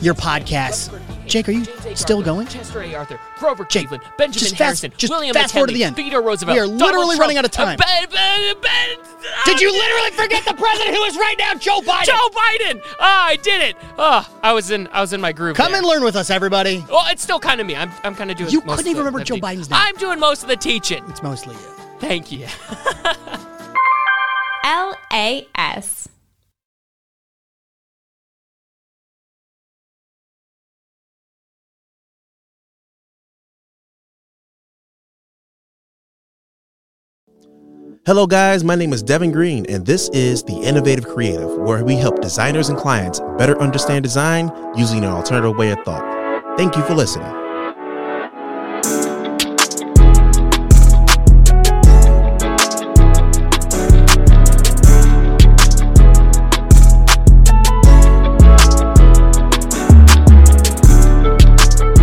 your podcasts. Jake, are you still going? Chester A. Arthur, Grover Jake, Cleveland, Benjamin just fast- Harrison, just William fast McKinley, forward to the end. Theodore Roosevelt. We are Donald literally Trump, running out of time. uh, Ben- Ben- Ben- Did you literally forget the president who is right now, Joe Biden? Joe Biden! Ah, I did it. Ah, I was in I was in my groove. Come there. and learn with us, everybody. Well, it's still kind of me. I'm, I'm kind of doing. You most couldn't of even the- remember the Joe teaching. Biden's name. I'm doing most of the teaching. It's mostly you. Thank you. LAS. Hello, guys. My name is Devin Green, and this is The Innovative Creative, where we help designers and clients better understand design using an alternative way of thought. Thank you for listening.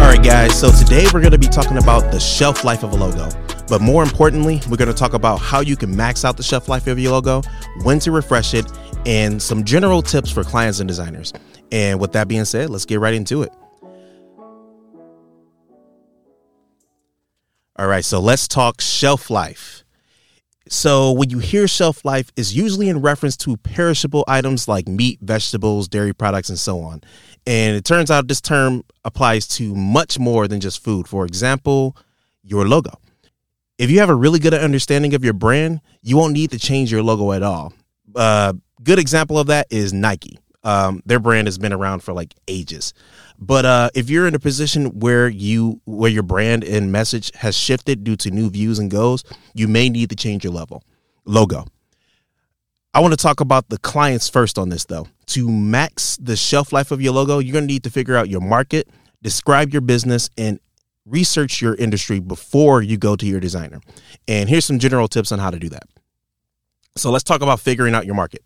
All right, guys. So today we're going to be talking about the shelf life of a logo. But more importantly, we're going to talk about how you can max out the shelf life of your logo, when to refresh it, and some general tips for clients and designers. And with that being said, let's get right into it. All right, so let's talk shelf life. So, when you hear shelf life, is usually in reference to perishable items like meat, vegetables, dairy products, and so on. And it turns out this term applies to much more than just food. For example, your logo. If you have a really good understanding of your brand, you won't need to change your logo at all. Uh, good example of that is Nike. Um, their brand has been around for like ages. But uh, if you're in a position where you where your brand and message has shifted due to new views and goals, you may need to change your level logo. I want to talk about the clients first on this though. To max the shelf life of your logo, you're going to need to figure out your market, describe your business, and research your industry before you go to your designer. And here's some general tips on how to do that. So let's talk about figuring out your market.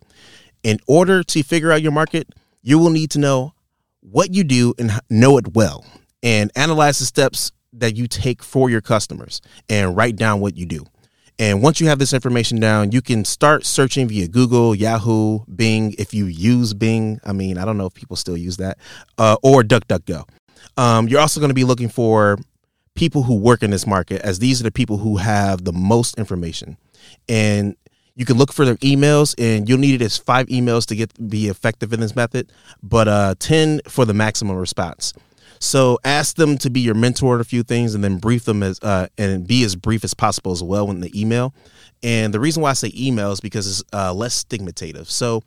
In order to figure out your market, you will need to know what you do and know it well and analyze the steps that you take for your customers and write down what you do. And once you have this information down, you can start searching via Google, Yahoo, Bing. If you use Bing, I mean, I don't know if people still use that, uh, or DuckDuckGo. Um, you're also going to be looking for people who work in this market, as these are the people who have the most information. And you can look for their emails, and you'll need it as five emails to get be effective in this method, but uh, ten for the maximum response. So ask them to be your mentor on a few things, and then brief them as uh, and be as brief as possible as well in the email. And the reason why I say email is because it's uh, less stigmatative. So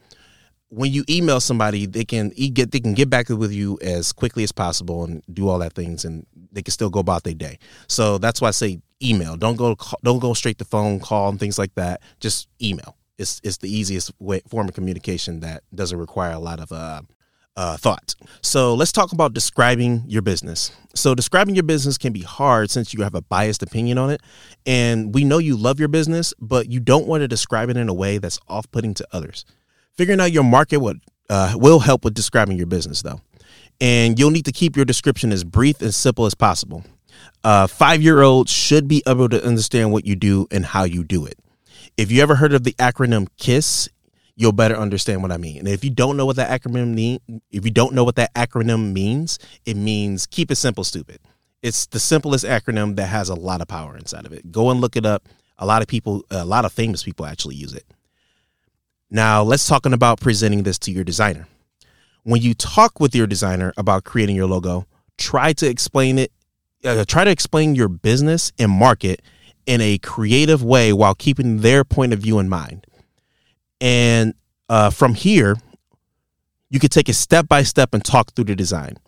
when you email somebody, they can get they can get back with you as quickly as possible and do all that things, and they can still go about their day. So that's why I say email. Don't go don't go straight to phone call and things like that. Just email. It's it's the easiest way, form of communication that doesn't require a lot of uh, uh, thought. So let's talk about describing your business. So describing your business can be hard since you have a biased opinion on it, and we know you love your business, but you don't want to describe it in a way that's off-putting to others. Figuring out your market would, uh, will help with describing your business, though. And you'll need to keep your description as brief and simple as possible. Uh, Five year olds should be able to understand what you do and how you do it. If you ever heard of the acronym KISS, you'll better understand what I mean. And if you don't know what that acronym mean, if you don't know what that acronym means, it means keep it simple, stupid. It's the simplest acronym that has a lot of power inside of it. Go and look it up. A lot of people, a lot of famous people actually use it. Now, let's talking about presenting this to your designer. When you talk with your designer about creating your logo, try to explain it, uh, try to explain your business and market in a creative way while keeping their point of view in mind. And uh, from here, you could take it step by step and talk through the design.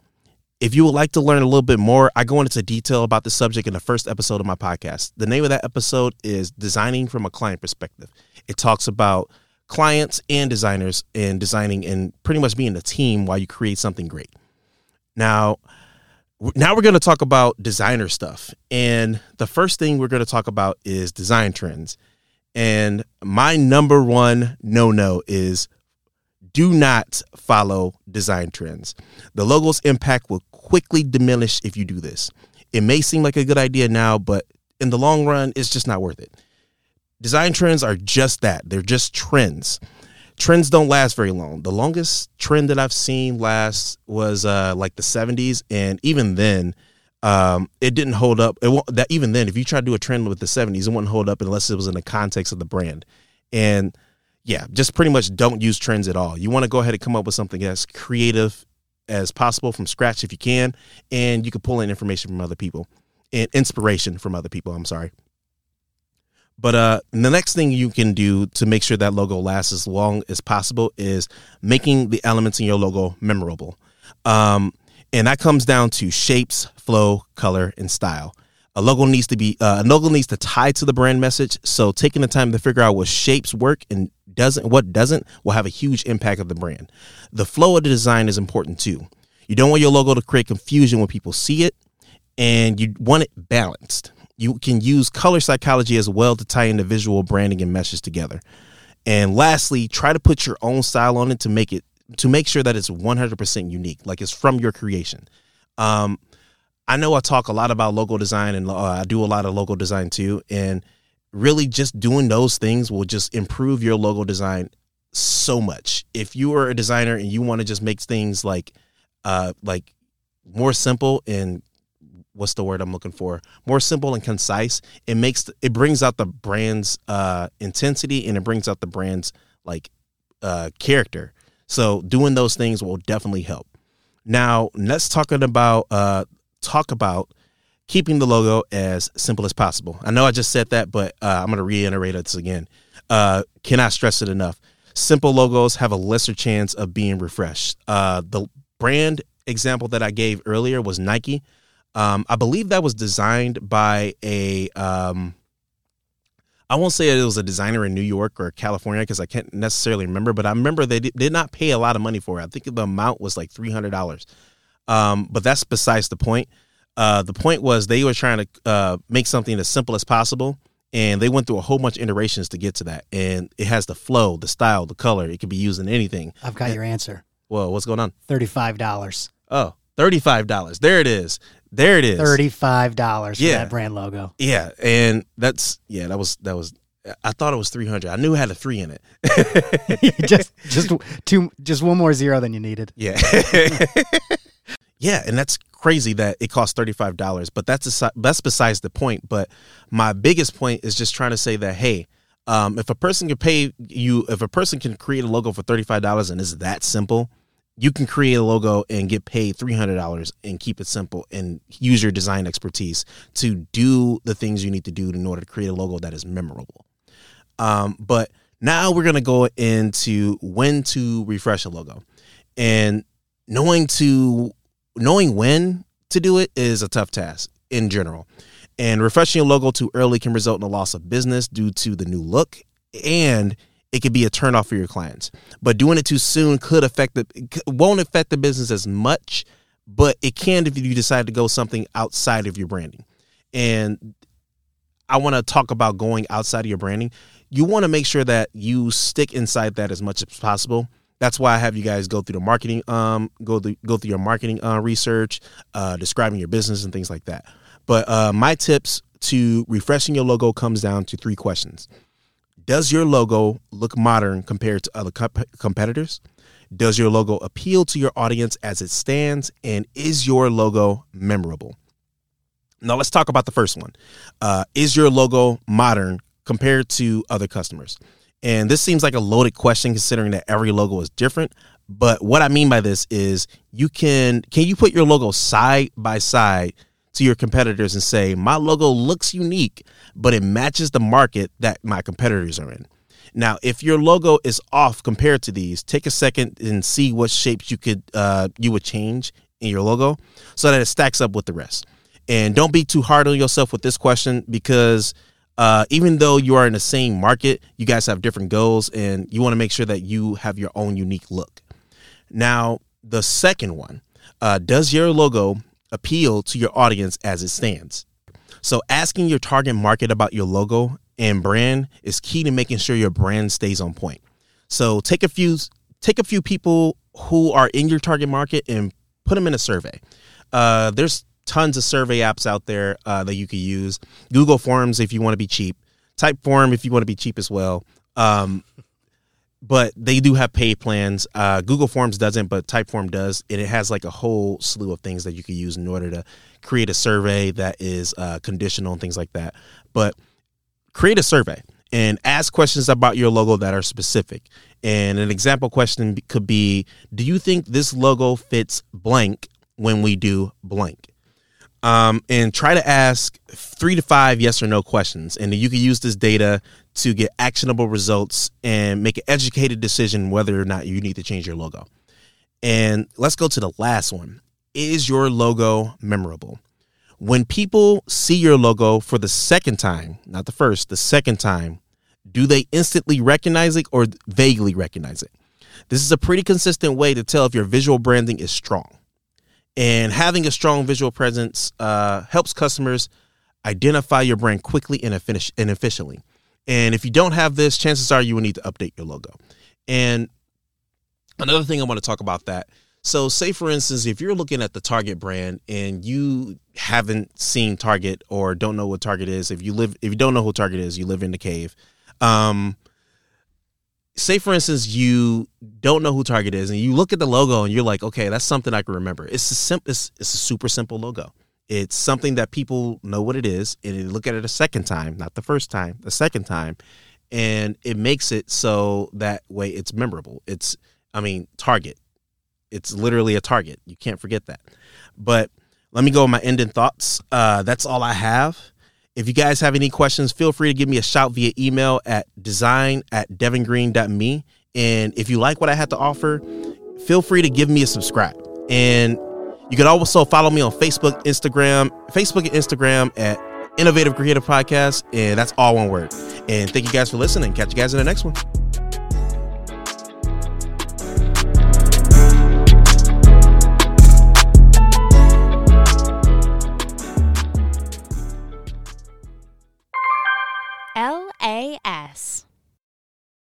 If you would like to learn a little bit more, I go into detail about the subject in the first episode of my podcast. The name of that episode is Designing from a Client Perspective. It talks about clients and designers and designing and pretty much being a team while you create something great. Now, now we're going to talk about designer stuff. And the first thing we're going to talk about is design trends. And my number one no no is do not follow design trends. The logo's impact will quickly diminish if you do this. It may seem like a good idea now, but in the long run, it's just not worth it. Design trends are just that they're just trends trends don't last very long. The longest trend that I've seen last was uh, like the 70s, and even then, um, it didn't hold up. It that even then, if you try to do a trend with the 70s, it wouldn't hold up unless it was in the context of the brand. And yeah, just pretty much don't use trends at all. You want to go ahead and come up with something as creative as possible from scratch if you can, and you can pull in information from other people and inspiration from other people. I'm sorry. But uh, the next thing you can do to make sure that logo lasts as long as possible is making the elements in your logo memorable. Um, and that comes down to shapes, flow, color, and style. A logo needs to be uh, a logo needs to tie to the brand message. So taking the time to figure out what shapes work and doesn't, what doesn't, will have a huge impact of the brand. The flow of the design is important too. You don't want your logo to create confusion when people see it, and you want it balanced you can use color psychology as well to tie in the visual branding and message together. And lastly, try to put your own style on it to make it to make sure that it's 100% unique, like it's from your creation. Um, I know I talk a lot about logo design and uh, I do a lot of logo design too. And really, just doing those things will just improve your logo design so much. If you are a designer and you want to just make things like, uh, like more simple and what's the word I'm looking for? More simple and concise. It makes it brings out the brand's uh, intensity and it brings out the brand's like uh, character. So doing those things will definitely help. Now let's talking about uh, talk about keeping the logo as simple as possible. I know I just said that, but uh, I'm going to reiterate this again. Uh, cannot stress it enough. Simple logos have a lesser chance of being refreshed. Uh, the brand example that I gave earlier was Nike. Um, I believe that was designed by a. Um, I won't say it was a designer in New York or California because I can't necessarily remember, but I remember they did, not pay a lot of money for it. I think the amount was like three hundred dollars. Um, but that's besides the point. Uh, the point was they were trying to uh, make something as simple as possible, and they went through a whole bunch of iterations to get to that. And it has the flow, the style, the color. It can be used in anything. I've got your answer. Whoa, what's going on? Thirty-five dollars. Oh, $35. There it is. There it is. Thirty-five dollars for that brand logo. Yeah, and that's yeah, that was that was. I thought it was three hundred. I knew it had a three in it. just just two, just one more zero than you needed. Yeah, yeah, and that's crazy that it costs thirty five dollars. But that's a, that's besides the point. But my biggest point is just trying to say that hey, um, if a person can pay you, if a person can create a logo for thirty five dollars and it's that simple, you can create a logo and get paid $300 and keep it simple and use your design expertise to do the things you need to do in order to create a logo that is memorable. Um, but now we're going to go into when to refresh a logo and knowing to knowing when to do it is a tough task in general. And refreshing a logo too early can result in a loss of business due to the new look and it could be a turnoff for your clients. But doing it too soon could affect the won't affect the business as much, but it can if you decide to go something outside of your branding. And I want to talk about going outside of your branding. You want to make sure that you stick inside that as much as possible. That's why I have you guys go through the marketing, um, go through, go through your marketing uh, research, uh, describing your business and things like that. But uh, my tips to refreshing your logo comes down to three questions. Does your logo look modern compared to other comp- competitors? Does your logo appeal to your audience as it stands? And is your logo memorable? Now, let's talk about the first one. Uh, is your logo modern compared to other customers? And this seems like a loaded question considering that every logo is different. But what I mean by this is you can can you put your logo side by side to your competitors and say, my logo looks unique, but it matches the market that my competitors are in. Now, if your logo is off compared to these, take a second and see what shapes you could uh, you would change in your logo so that it stacks up with the rest. And don't be too hard on yourself with this question because uh, even though you are in the same market, you guys have different goals and you want to make sure that you have your own unique look. Now, the second one uh, does your logo appeal to your audience as it stands? So, asking your target market about your logo and brand is key to making sure your brand stays on point. So, take a few take a few people who are in your target market and put them in a survey. Uh, there's tons of survey apps out there uh, that you could use. Google Forms if you want to be cheap. Typeform if you want to be cheap as well. Um, but they do have paid plans. Uh, Google Forms doesn't, but Typeform does, and it has like a whole slew of things that you can use in order to create a survey that is uh, conditional and things like that. But create a survey and ask questions about your logo that are specific. And an example question could be Do you think this logo fits blank when we do blank? Um, and try to ask three to five yes or no questions. And you can use this data to get actionable results and make an educated decision whether or not you need to change your logo. And let's go to the last one. Is your logo memorable? When people see your logo for the second time, not the first, the second time, do they instantly recognize it or vaguely recognize it? This is a pretty consistent way to tell if your visual branding is strong. And having a strong visual presence uh, helps customers identify your brand quickly and, and efficiently. And if you don't have this, chances are you will need to update your logo. And another thing I want to talk about that. So, say for instance, if you're looking at the Target brand and you haven't seen Target or don't know what Target is, if you live, if you don't know who Target is, you live in the cave. Um, say for instance you don't know who target is and you look at the logo and you're like okay that's something i can remember. It's a simple it's, it's, a super simple logo. It's something that people know what it is and they look at it a second time not the first time the second time and it makes it so that way it's memorable. It's i mean target. It's literally a target. You can't forget that. But let me go with my ending thoughts. Uh, that's all i have if you guys have any questions, feel free to give me a shout via email at design at devingreen.me. And if you like what I had to offer, feel free to give me a subscribe. And you can also follow me on Facebook, Instagram, Facebook and Instagram at Innovative Creative Podcast. And that's all one word. And thank you guys for listening. Catch you guys in the next one.